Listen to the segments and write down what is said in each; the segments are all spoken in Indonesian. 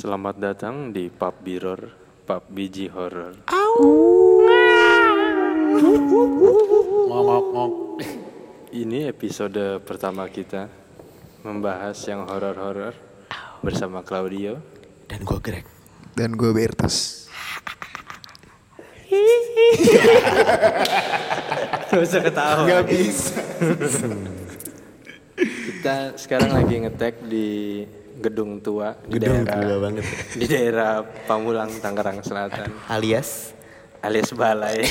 Selamat datang di Pub Biror, Pub Biji Horror. Ini episode pertama kita membahas yang horor-horor bersama Claudio. Dan gue Greg. Dan gue Bertus. Gak usah ketawa. Gak bisa. Kita sekarang lagi ngetek di gedung tua di Gedung daerah tua banget. di daerah Pamulang Tangerang Selatan Alias alias Balai.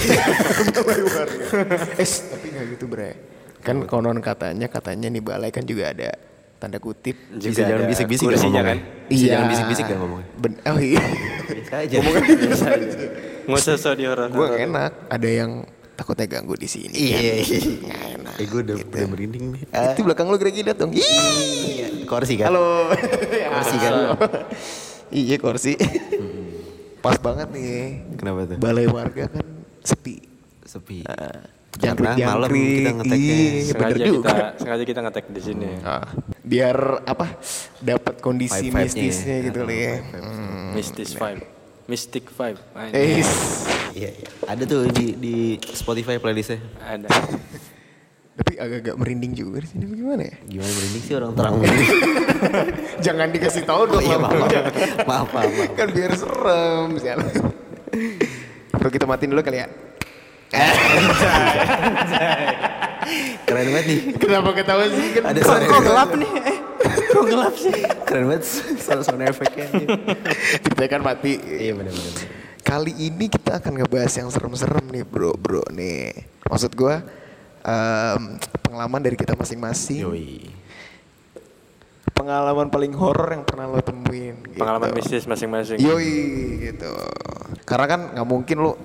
eh, tapi gak gitu bre. Kan konon katanya, katanya nih balai kan juga ada tanda kutip. bisa jangan bisik-bisik gak kursinya ngomongnya. kan. Bisa jangan bisik-bisik gak ngomongnya. Ben oh iya. Bisa aja. Biasa aja. Nggak usah so di gue enak. Ada yang takutnya ganggu di sini. Iya. Nggak enak. Eh gue udah, udah merinding nih. Itu belakang lu dong. Ih. Iya. Kursi kan? Halo. Kursi kan? iya kursi. Pas banget nih. Kenapa tuh? Balai warga kan sepi. Sepi. Jangkrik, Karena malam jangkrik. kita ngeteknya. Iya, bener sengaja juga. kita sengaja kita ngetek di sini. Ah, biar apa? Dapat kondisi Vibe-vibe-nya mistisnya ya. gitu lah ya. Hmm. Mystic vibe. Mystic vibe. Ini Eh, Iya, iya. Ada tuh di di Spotify playlistnya. ada. tapi agak-agak merinding juga di sini gimana ya? Gimana merinding sih orang terang. Jangan dikasih tahu dong. Oh iya maaf, maaf, maaf, maaf, maaf. kan biar serem sialan. Kalau kita matiin dulu kali ya. Keren banget nih. Kenapa ketawa sih? Kan Ada kok- suara gelap nih? Eh, Kok gelap sih? Keren banget sound sound efeknya. Kita kan mati. Iya benar-benar. Kali ini kita akan ngebahas yang serem-serem nih bro bro nih. Maksud gua em, pengalaman dari kita masing-masing. Yoi. Pengalaman paling horor yang pernah lo temuin. Gitu. Pengalaman mistis masing-masing. Yoi gitu. Karena kan nggak mungkin lo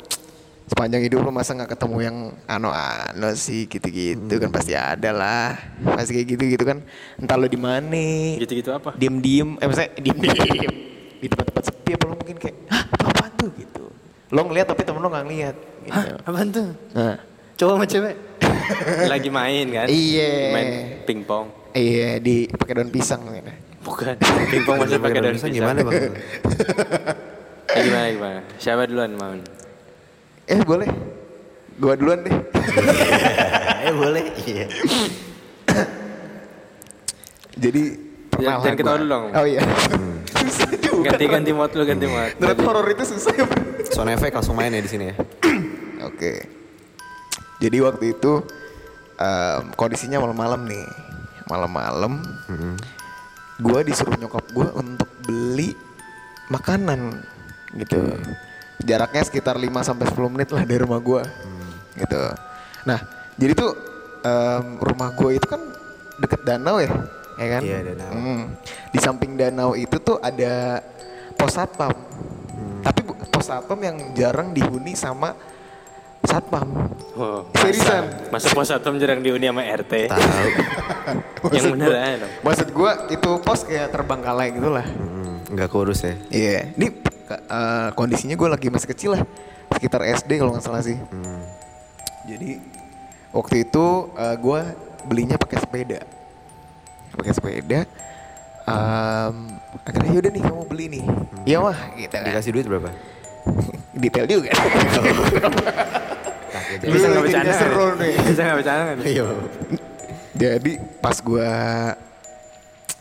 sepanjang hidup lo masa nggak ketemu yang ano-ano sih gitu-gitu kan pasti ada lah. Pasti kayak gitu-gitu kan. Entah lo di mana. Gitu-gitu apa? Diem-diem. Eh maksudnya diem-diem. di tempat-tempat sepi apa lo mungkin kayak hah apa tuh gitu. Lo ngeliat tapi temen lo nggak ngeliat. Gitu. Hah? Apaan tuh? Nah. Cowok sama cewek? Lagi main kan? Iya. Main pingpong. Iya di pakai daun pisang gitu. Bukan. Pingpong masih pakai daun pisang. gimana bang? Gimana gimana? Siapa duluan mau? Eh boleh. Gua duluan deh. Eh boleh. Iya. Jadi Ya, jangan ketawa gua- dulu dong. Oh iya. susah juga. Ganti-ganti mod lu, ganti mod. Menurut horor itu susah ya. Sound efek langsung main ya di sini ya. Oke. Jadi waktu itu em, kondisinya malam-malam nih. Malam-malam. Gua disuruh nyokap gua untuk beli makanan gitu. Jaraknya sekitar 5 sampai 10 menit lah dari rumah gua. Gitu. Nah, jadi tuh em, rumah gua itu kan deket danau ya, ya kan? Iya, danau. Hmm. Di samping danau itu tuh ada pos satpam. Tapi bu- pos satpam yang jarang dihuni sama satpam. Oh, Seriusan? Masa pos satpam jarang diuni sama RT? Tahu. Yang bener aja dong. Maksud gua itu pos kayak terbangkalai gitu lah. Hmm, Nggak kurus ya. Iya. Ini eh, kondisinya gue lagi masih kecil lah, sekitar SD kalau nggak salah sih. Jadi waktu itu eh, gua belinya pakai sepeda, pakai sepeda. Em, akhirnya yaudah nih kamu beli nih, iya mah gitu kan. Dikasih duit berapa? Detail juga. Bisa Lu nggak jadinya bercanda? seru nih. Bisa nggak bercanda kan? Iya. Jadi pas gua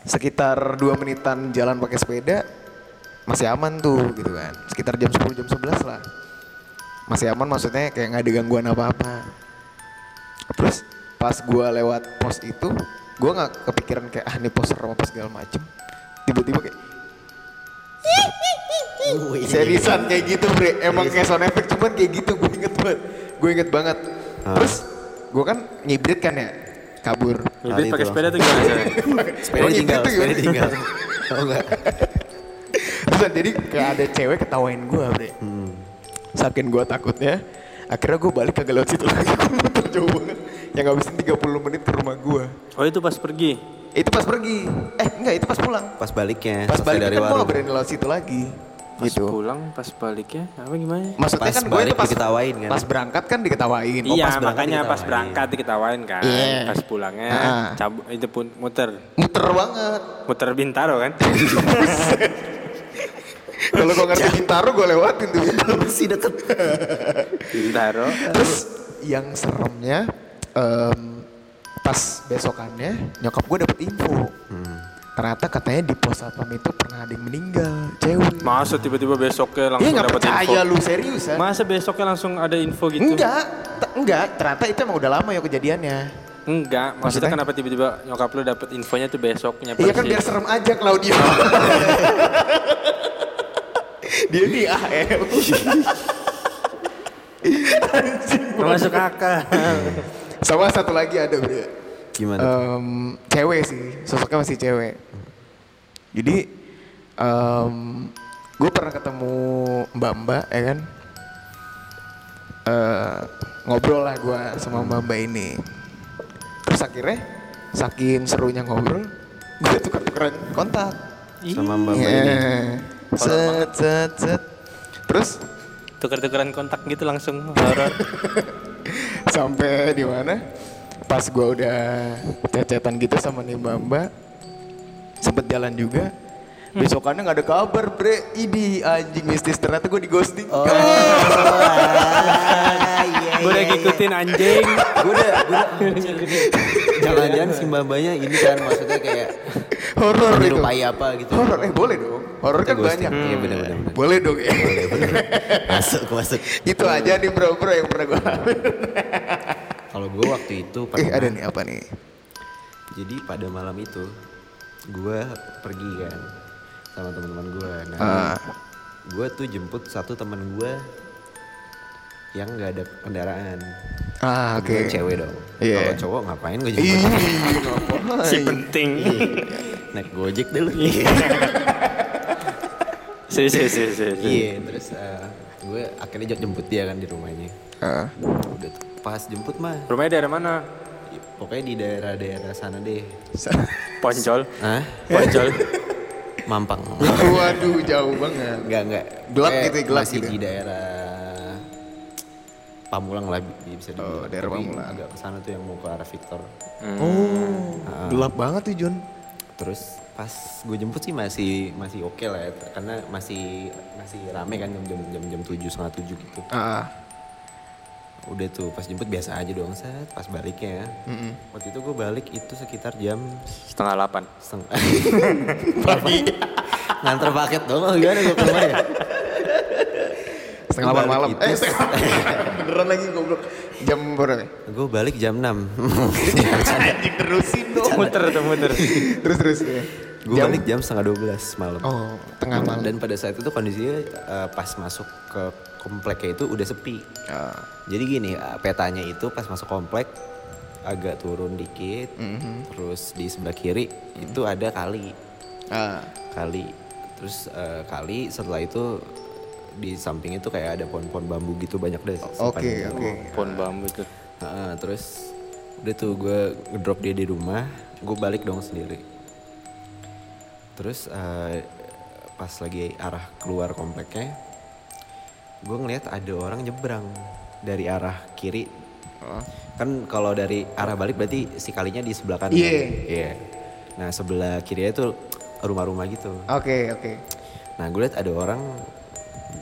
sekitar dua menitan jalan pakai sepeda masih aman tuh gitu kan. Sekitar jam 10 jam 11 lah. Masih aman maksudnya kayak nggak ada gangguan apa-apa. Terus pas gua lewat pos itu, gua nggak kepikiran kayak ah ini pos serem apa segala macem. Tiba-tiba kayak seriusan kayak gitu bre. Emang kayak sound effect cuman kayak gitu gue inget banget. Gue inget banget. Terus gue kan nyibrit kan ya kabur. Nyibrit Kali pakai sepeda tuh gimana? Sepeda tinggal, sepeda tinggal. Oh enggak. Terus jadi kayak ada cewek ketawain gue bre. Saking gue takutnya, akhirnya gue balik kagak lewat situ lagi. Gue muter jauh banget. Yang ngabisin 30 menit ke rumah gue. Oh itu pas pergi. Itu pas pergi. Eh enggak itu pas pulang. Pas baliknya, Pas selesai balik dari kan gue warung. gak berani lewat situ lagi. Pas gitu. pulang, pas baliknya, apa gimana? Maksudnya Pas kan gue itu pas diketawain kan? Pas berangkat kan diketawain. Oh, iya pas berangkat makanya pas diketawain. berangkat diketawain kan. Iya. Pas pulangnya Ah. cabut itu pun muter. Muter banget. Muter Bintaro kan? Kalau gue ngerti Bintaro gue lewatin tuh. Masih deket. Bintaro. Terus yang seremnya em, pas besokannya nyokap gue dapet info. Ternyata katanya di pos satpam itu pernah ada yang meninggal, cewek. Masa tiba-tiba besoknya Iya langsung dapat info? percaya lu serius ya? Masa besoknya langsung ada info gitu? Enggak, enggak. Ternyata itu emang udah lama ya kejadiannya. Enggak, maksudnya, Maksudnya? kenapa tiba-tiba nyokap lu dapet infonya tuh besoknya Iya kan biar serem aja Claudio. Dia di AL. Masuk akal. Sama satu lagi ada bro. Gimana? Em, cewek sih, sosoknya masih cewek. Jadi gue pernah ketemu mbak-mbak ya kan. Eh, ngobrol lah gue sama mbak-mbak ini. Terus akhirnya saking serunya ngobrol, gue tukar-tukaran kontak. Sama Mbak Mbak ini. Iya. Set, set, set. Terus Tuker-tukeran kontak gitu langsung horor. sampai di mana? Pas gua udah cecetan gitu sama nih mbak mbak, sempet jalan juga. Besokannya nggak ada kabar, bre. Idi anjing mistis ternyata gue di ghosting. Oh, iya, Gue udah ngikutin anjing. Gue udah, gue udah. Jangan-jangan si Mbak Mbaknya ini kan maksudnya kayak Horor itu. menyerupai apa gitu. Horor, eh boleh dong. Horor kan Ghosting. banyak. Iya benar-benar. Boleh dong ya. Masuk, masuk. Itu aja nih bro bro yang pernah gue alami. Kalau gue waktu itu Eh pernah. ada nih apa nih? Jadi pada malam itu gue pergi kan sama teman-teman gue. Nah, Ah. gue tuh jemput satu teman gue yang nggak ada kendaraan. Ah oke. Gue cewek dong. Iya. Kalau cowok ngapain gue jemput? Si penting. Naik gojek dulu. Si si si si. si. Iya, terus eh, gue akhirnya jemput dia kan di rumahnya. Ah. Udah tuh, pas jemput mah, Rumahnya daerah mana? pokoknya di daerah-daerah sana deh. Poncol. Hah? Poncol. Mampang. Waduh jauh banget. Enggak, enggak. Gelap Pokoknya gitu ya, gelap masih gitu. di daerah Pamulang lah bi- bisa dibilang. Oh, daerah Pamulang. Agak ke sana tuh yang mau ke arah Victor. Oh, gelap banget tuh John. Terus pas gue jemput sih masih masih oke lah ya, karena masih masih rame kan jam jam jam jam tujuh setengah tujuh gitu. Ah, Udah tuh pas jemput biasa aja doang set, pas baliknya ya. Waktu itu gue balik itu sekitar jam Setengah delapan. setengah pagi. Nganter paket dong, oh, gimana gue ke rumah ya? Setengah delapan malam. Eh, setengah beneran lagi goblok. Jam berapa? Gue balik jam 6 Anjing terusin dong. Muter tuh muter. terus terus ya. Gue balik jam setengah 12 malam. Oh, tengah malam. Dan pada saat itu kondisinya eh, pas masuk ke kompleknya itu udah sepi. Ah, Jadi gini, eh, petanya itu pas masuk komplek agak turun dikit. Terus di sebelah kiri itu ada kali. ah, Kali. Terus eh, kali setelah itu di samping itu kayak ada pohon-pohon bambu gitu banyak deh. Oke, sepanjang. oke. Pohon bambu tuh. Heeh, terus udah tuh gue ngedrop dia di rumah, gue balik dong sendiri. Terus eh, pas lagi arah keluar kompleknya, gue ngeliat ada orang nyebrang dari arah kiri. Kan kalau dari arah balik berarti si kalinya di sebelah kanan. Iya. Iya. Nah sebelah kirinya tuh rumah-rumah gitu. Oke, oke. Nah gue liat ada orang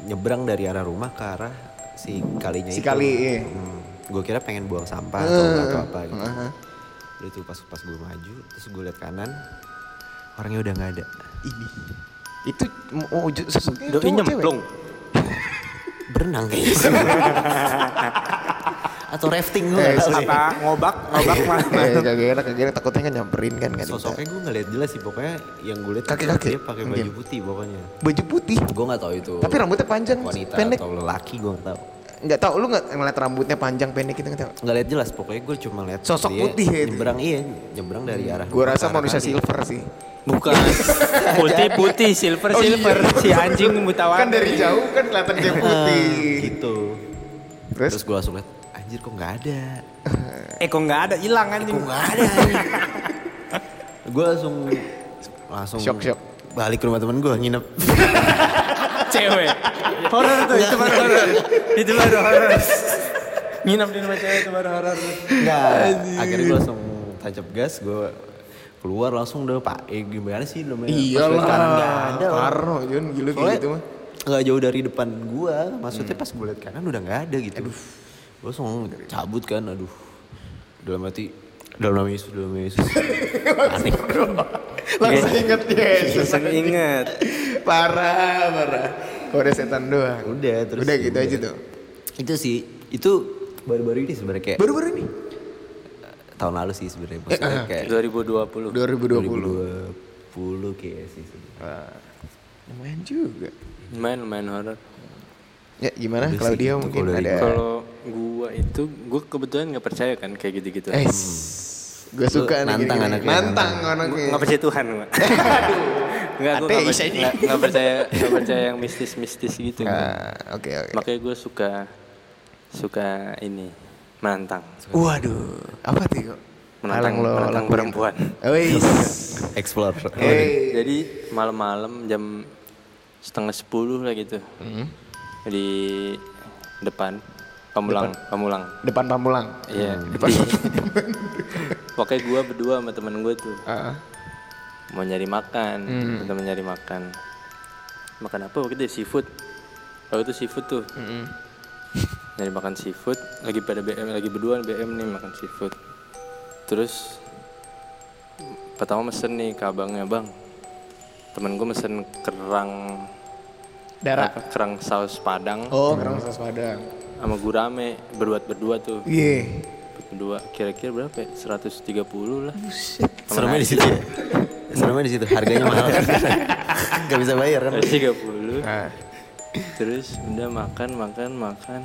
nyebrang dari arah rumah ke arah si kalinya Si itu. kali, iya. gue kira pengen buang sampah atau, atau apa gitu. Uh-huh. Udah itu pas pas gue maju, terus gue liat kanan, orangnya udah nggak ada. Ini. Itu sosoknya Doi cowok, cewek? nyemplung. Berenang kayaknya. atau rafting gue Eh. Apa ngobak ngobak mana? Eh, kagak enak, kagak enak. Takutnya kan nyamperin kan kan. Sosoknya gue nggak lihat jelas sih pokoknya yang gue lihat Kakek-kakek dia pakai baju putih pokoknya. Baju putih. Gue nggak tahu itu. Tapi rambutnya panjang, wanita pendek. atau lelaki gue nggak tahu. Nggak tahu lu nggak ngeliat rambutnya panjang pendek gitu nggak tahu. Nggak lihat jelas pokoknya gue cuma lihat Sosok putih ya itu. nyebrang iya nyebrang dari arah. Gua rumah rasa manusia silver sih. Bukan. Putih putih silver Oh, iya. silver. Si anjing mutawar. Kan dari jauh kan kelihatan dia putih. gitu. Terus? Terus gue langsung lihat anjir kok nggak ada. Eh kok nggak ada hilang anjing. Kok nggak ada. gue langsung langsung Shock, shock. balik ke rumah temen gue nginep. Cewek. Horor tuh itu baru horor. Itu baru horor. Nginap di rumah cewek itu baru horor. Enggak. Akhirnya gue langsung tancap gas gue keluar langsung udah pak eh gimana sih namanya Iyalah. nggak ada lah. Parno Jun gila kayak gitu mah. nggak jauh dari depan gua maksudnya pas gue liat kanan udah nggak ada gitu aduh gue langsung cabut kan aduh dalam hati dalam nama Yesus dalam nama Yesus panik Langsung inget Yesus. Langsung inget. parah, parah. Udah setan doang. udah terus Udah gitu aja tuh. itu sih itu baru-baru ini sebenarnya kayak Baru-baru ini. tahun lalu sih sebenarnya maksudnya kayak 2020. 2020. 2020 kayak sih sebenarnya. Wah, lumayan juga. Main main horor. Ya gimana Udah Claudia gitu, mungkin kalau ada. Kalau gua itu gua kebetulan nggak percaya kan kayak gitu-gitu. Eh, gue suka Lu nih nantang anaknya, Nantang anaknya. Nggak percaya Tuhan gua. Nggak, gua nggak percaya, ini. nggak, nggak percaya, nggak percaya yang mistis-mistis gitu. gua. Ah, Oke oke. Makanya gue suka suka ini menantang, Waduh, apa tuh? menantang, lo menantang lakuin. perempuan. Wih. explore Hey. Jadi malam-malam jam setengah sepuluh lah gitu Hmm. di depan Pamulang, Pamulang. Depan Pamulang. Iya. Depan. Pokoknya gue berdua sama temen gue tuh Ah, mau nyari makan, Hmm. temen nyari makan. Makan apa waktu itu ya? seafood. Waktu itu seafood tuh. mm-mm. Nyari makan seafood, lagi pada BM, lagi berdua BM nih makan seafood. Terus pertama mesen nih ke abangnya, bang. Temen gue mesen kerang Darah. kerang saus padang. Oh, kerang saus padang. sama gurame berdua berdua tuh. Iya. berdua. Kira-kira berapa ya? 130 lah. Seremnya di situ ya? Seremnya di situ. Harganya mahal. Nggak bisa bayar kan? 130 Ah. terus udah makan makan makan.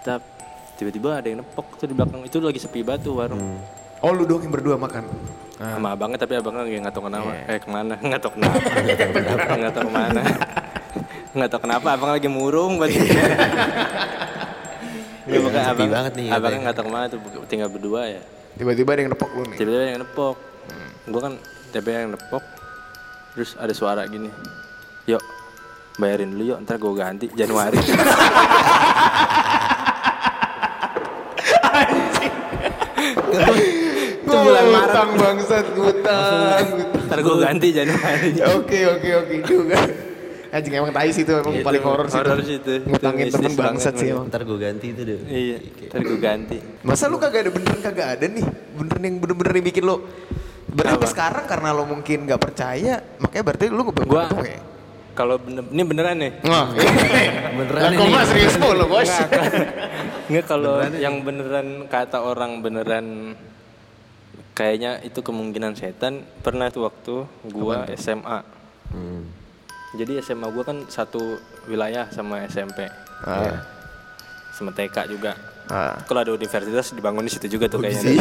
Tap tiba-tiba ada yang nepok tuh di belakang. Itu lagi sepi batu warung. Oh, lu doang yang berdua makan. Ah. sama abangnya tapi abangnya nggak tahu kenapa. Eh ke mana? Nggak tahu kenapa. Nggak tahu ke mana nggak tahu kenapa abang lagi murung buat Nggak, pokoknya sepi abang, banget nih katanya. nggak tahu ke mana tuh tinggal berdua ya Tiba-tiba ada yang nepok lu nih. tiba-tiba yang nepok gue kan tiba yang nepok terus ada suara gini yuk bayarin dulu yuk ntar gue ganti Januari Itu bulan Maret. Utang bangsat, utang. utang. ntar gue ganti Januari Oke, oke, oke juga. Anjing emang tai sih itu emang Itu, paling horor sih. horor itu. sih itu. Ngutangin Itu temen bangsat banget, sih emang. ntar gue ganti itu deh iya ntar gue ganti Masa lu kagak ada beneran kagak ada nih? Beneran yang bener-bener yang bikin lo Berarti sekarang karena lo mungkin gak percaya Makanya berarti lu ketemu ya? kalau bener, ini beneran nih Wah, beneran Lah, kok ini mas serius mulu bos Nggak kalau yang beneran kata orang beneran kayaknya itu kemungkinan setan pernah tuh waktu gua SMA. Hmm. Jadi SMA gua kan satu wilayah sama SMP. Ah. Sama TK juga. Ah. Kalau ada universitas dibangun di situ juga tuh kayaknya. sih.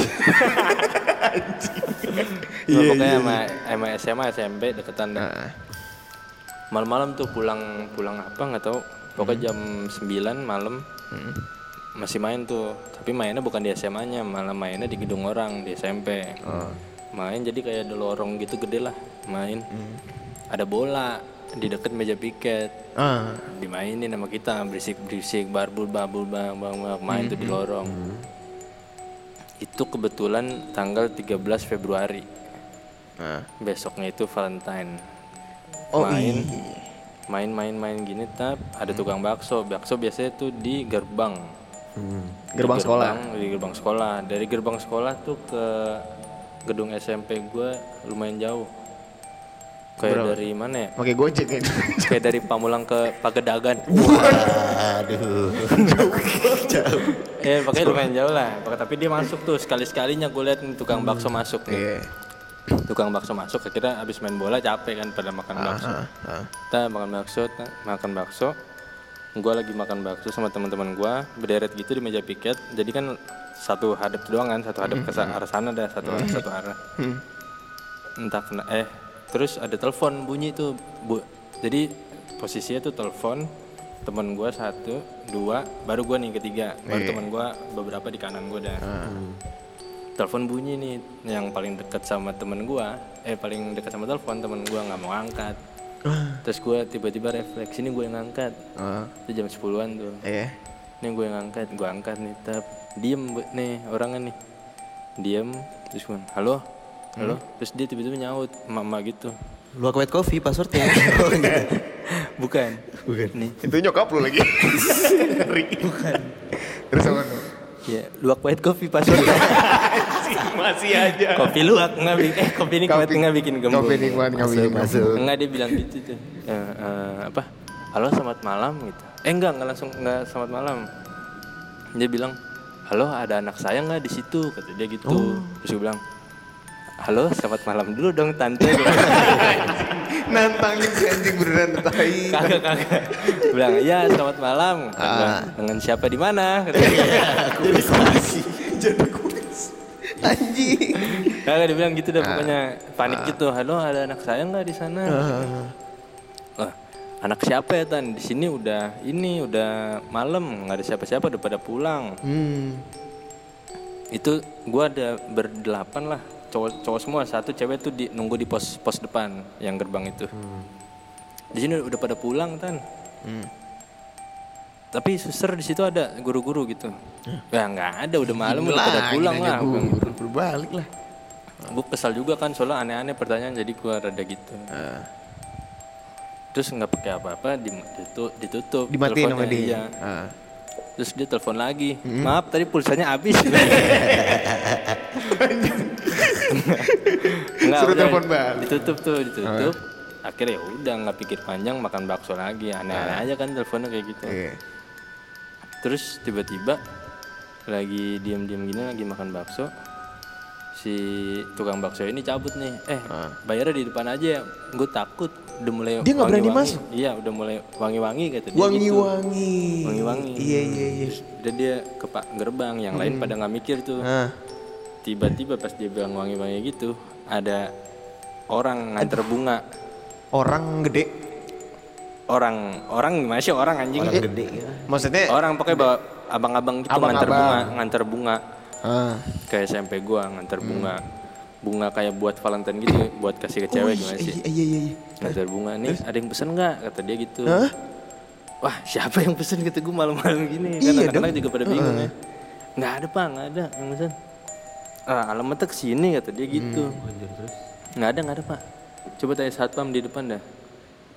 Nah, pokoknya sama, sama SMA SMP deketan deh. Ah. Malam-malam tuh pulang pulang apa nggak tahu. Pokoknya jam 9 malam Hmm. masih main tuh. Tapi mainnya bukan di SMA-nya, malah mainnya di gedung orang di SMP. Oh. Main jadi kayak ada lorong gitu gede lah main. Ada bola di deket meja piket. Ah. Dimainin sama kita berisik-berisik barbul babul bang bang bang main tuh di lorong. Itu kebetulan tanggal 13 Februari. Ah. Besoknya itu Valentine. Oh main iya. main main main gini tap ada tukang bakso bakso biasanya tuh di gerbang Hmm. Di Gerbang sekolah? di gerbang sekolah dari gerbang sekolah tuh ke gedung SMP gue lumayan jauh kayak dari mana ya? Pakai gojek ya. kayak dari Pamulang ke Pagedagan aduh eh pakai lumayan jauh lah. Pakai- tapi dia masuk tuh sekali sekalinya gue liat nih tukang bakso masuk nih. Iya. tukang bakso masuk akhirnya abis main bola capek kan pada makan bakso. Ah, ah. kita makan bakso ta- makan bakso. Gue lagi makan bakso sama teman-teman gue berderet gitu di meja piket. Jadi kan satu hadap doang kan satu hadap ke sa- arah sana ada satu arah satu arah. Entah kena eh terus ada telepon bunyi tuh bu. Jadi posisinya tuh telepon teman gue satu dua baru gue nih ketiga. Baru teman gue beberapa di kanan gue dah. Telepon bunyi nih yang paling dekat sama temen gue eh paling dekat sama telepon temen gue nggak mau angkat terus gue tiba-tiba refleks ini gue yang ngangkat. Ah. itu jam 10-an tuh. Iya. ini gue yang ngangkat gue angkat nih tap. Diem nih orangnya nih. Diem terus gue halo halo terus dia tiba-tiba nyaut mama gitu Luak white coffee passwordnya. Bukan. Bukan. Nih. Itu nyokap lu lagi. Bukan. Terus apa tuh? Ya, luak white coffee passwordnya. Masih aja. kopi luak nggak bikin eh kopi nikmat nggak bikin gembung. Kopi nikmat nggak bikin gembung. masuk. Enggak dia bilang gitu tuh. Eh, eh, apa? Halo selamat malam gitu. Eh enggak enggak langsung enggak selamat malam. Dia bilang, "Halo, ada anak saya nggak di situ?" kata dia gitu. Terus gue bilang, "Halo, selamat malam dulu dong tante." Nantangin si anjing beneran tai. kagak kagak. Bilang, "Iya, selamat malam." Ah. Dengan siapa di mana? Dia. Jadi kuis. Jadi kuis. Anjing. Kagak dia bilang gitu dah pokoknya panik gitu. "Halo, ada anak saya nggak di sana?" Wah, anak siapa ya Tan? Di sini udah ini udah malam, nggak ada siapa-siapa udah pada pulang. Hmm. Itu gua ada berdelapan lah, cowok cowok semua, satu cewek tuh di, nunggu di pos pos depan yang gerbang itu. Di sini udah pada pulang Tan. Tapi suster di situ ada guru-guru gitu. Ya nggak ada, udah malam udah pada pulang lah. Guru berbalik lah. Gue kesal juga kan soalnya aneh-aneh pertanyaan jadi gua rada gitu. Terus nggak pakai apa-apa di- ditutup, ditutup Dimatiin sama dia. iya. Terus dia telepon lagi. Maaf tadi pulsanya habis. Enggak, Suruh udah, telepon balik. Ditutup tuh, ditutup. Akhirnya ya udah nggak pikir panjang makan bakso lagi. Aneh-aneh aja kan teleponnya kayak gitu. Iya. Terus tiba-tiba lagi diam-diam gini lagi makan bakso. Si tukang bakso ini cabut nih. Eh, bayarnya di depan aja ya. Gue takut udah mulai Dia nggak berani masuk? Iya, udah mulai wangi-wangi kata dia gitu. Wangi-wangi. Wangi-wangi. Iya iya iya. Dan dia ke pak gerbang, yang lain pada nggak mikir tuh. Ah. Tiba-tiba pas dia bilang wangi-wangi gitu, ada orang nganter bunga. Orang gede. Orang, orang gimana sih orang anjing? Orang gede ya. Maksudnya Orang pokoknya bawa abang-abang gitu nganter Abang-abang. bunga, nganter bunga. ah. Kayak SMP gua nganter bunga. Bunga kayak buat Valentine gitu, buat kasih ke cewek gimana sih? Iya iya iya. Nganter bunga nih, ada yang pesen nggak? Kata dia gitu. Wah siapa yang pesen kata gue malam-malam gini kan Iya anak-anak juga pada bingung ya. Nggak ada pak, nggak ada yang pesen. Ah, alamatnya ke sini kata dia gitu. Nggak ada, nggak ada pak. Coba tanya satpam di depan dah.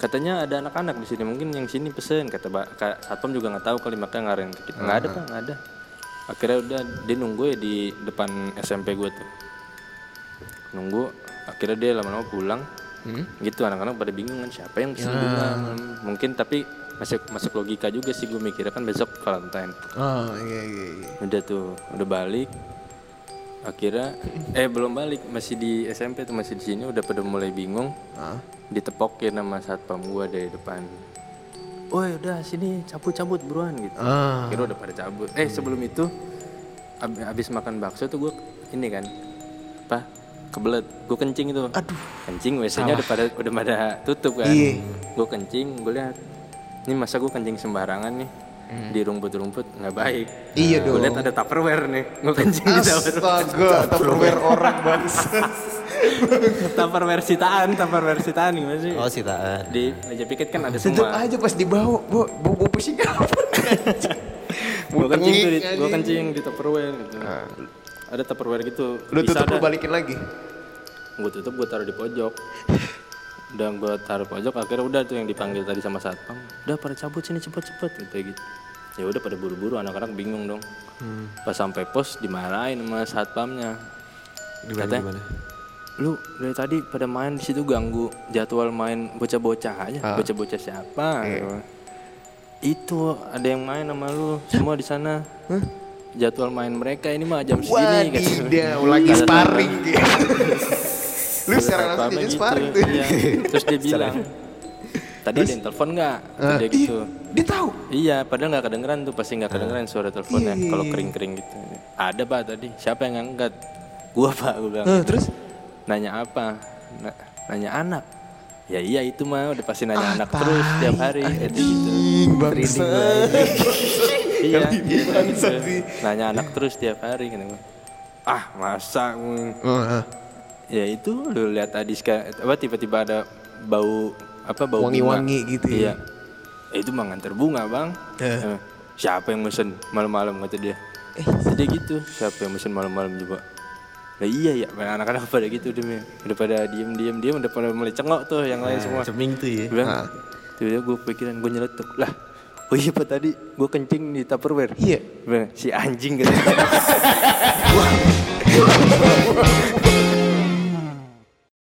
Katanya ada anak-anak di sini, mungkin yang sini pesen. Kata Pak, satpam juga nggak tahu kali makanya ngarahin ke kita. Nggak ada pak, nggak ada. Akhirnya udah dia nunggu ya di depan SMP gue tuh. Nunggu, akhirnya dia lama-lama pulang. Gitu anak-anak pada bingung kan siapa yang pesen bunga. Mungkin tapi masuk masuk logika juga sih gue mikirnya kan besok Valentine. Oh iya iya iya. Udah tuh, udah balik. Akhirnya eh belum balik, masih di SMP tuh masih di sini udah pada mulai bingung. Ditepokin sama satpam gua dari depan. Oh udah sini cabut-cabut buruan gitu. Ah. Akhirnya udah pada cabut. Eh sebelum itu ab- abis makan bakso tuh gua ini kan apa kebelet gue kencing itu Aduh. kencing WC-nya udah pada udah pada tutup kan Iya. gue kencing gue lihat ini masa gue kencing sembarangan nih di rumput-rumput nggak baik. Iya gue dong. lihat ada tupperware nih gue kencing di tupperware. Astaga, tupperware orang bangsa. tupperware sitaan tupperware sitaan gimana sih? Oh sitaan. di meja piket kan ada Tetep semua. aja pas dibawa, bu, bu, bu pusing gue kencing tuh gue kencing di tupperware gitu. Ada tupperware gitu. Lu Bisa tutup lu dah. balikin lagi. gue tutup gue taruh di pojok udah gue taruh pojok akhirnya udah tuh yang dipanggil tadi sama satpam. Udah pada cabut sini cepet-cepet gitu gitu. Ya udah pada buru-buru anak-anak bingung dong. Pas sampai pos dimarahin sama satpamnya. Gimana Katanya, gimana? lu dari tadi pada main di situ ganggu jadwal main bocah-bocah aja. Bocah-bocah siapa? Gitu. itu ada yang main sama lu semua di sana. Jadwal main mereka ini mah jam segini gitu. Wadidaw, lagi sparring. Lu secara langsung jadi gitu, sparring tuh. iya. Terus dia bilang, tadi ada yang telepon nggak? Kata dia gitu. Dia tahu. Iya, padahal nggak kedengeran tuh, pasti nggak kedengeran suara teleponnya. Iya, Kalau kering-kering gitu. Ada pak tadi, siapa yang ngangkat? Gua pak, gue bilang. Eh, terus? Nanya apa? Na- nanya anak. Ya iya itu mah udah pasti nanya anak terus tiap hari. Gitu, gitu. Bangsa. Iya, iya, bangsa gitu. Nanya anak terus tiap hari. Gitu. Ah masa? Oh, ah. Ya itu lu lihat tadi sekarang apa tiba-tiba ada bau apa bau Wangi-wangi gitu ya? Iya. Eh, itu mah nganter bunga, Bang. Eh. Eh, siapa yang mesen malam-malam kata dia. Eh, dia gitu. Siapa yang mesen malam-malam juga? Lah iya ya, anak-anak pada gitu demi udah pada diem diem udah pada mulai cengok tuh yang lain semua. Ceming tuh ya. Bilang, tiba-tiba gue pikiran gue nyeletuk lah. Oh iya pak tadi gue kencing di tupperware. Iya. Bilang, si anjing gitu.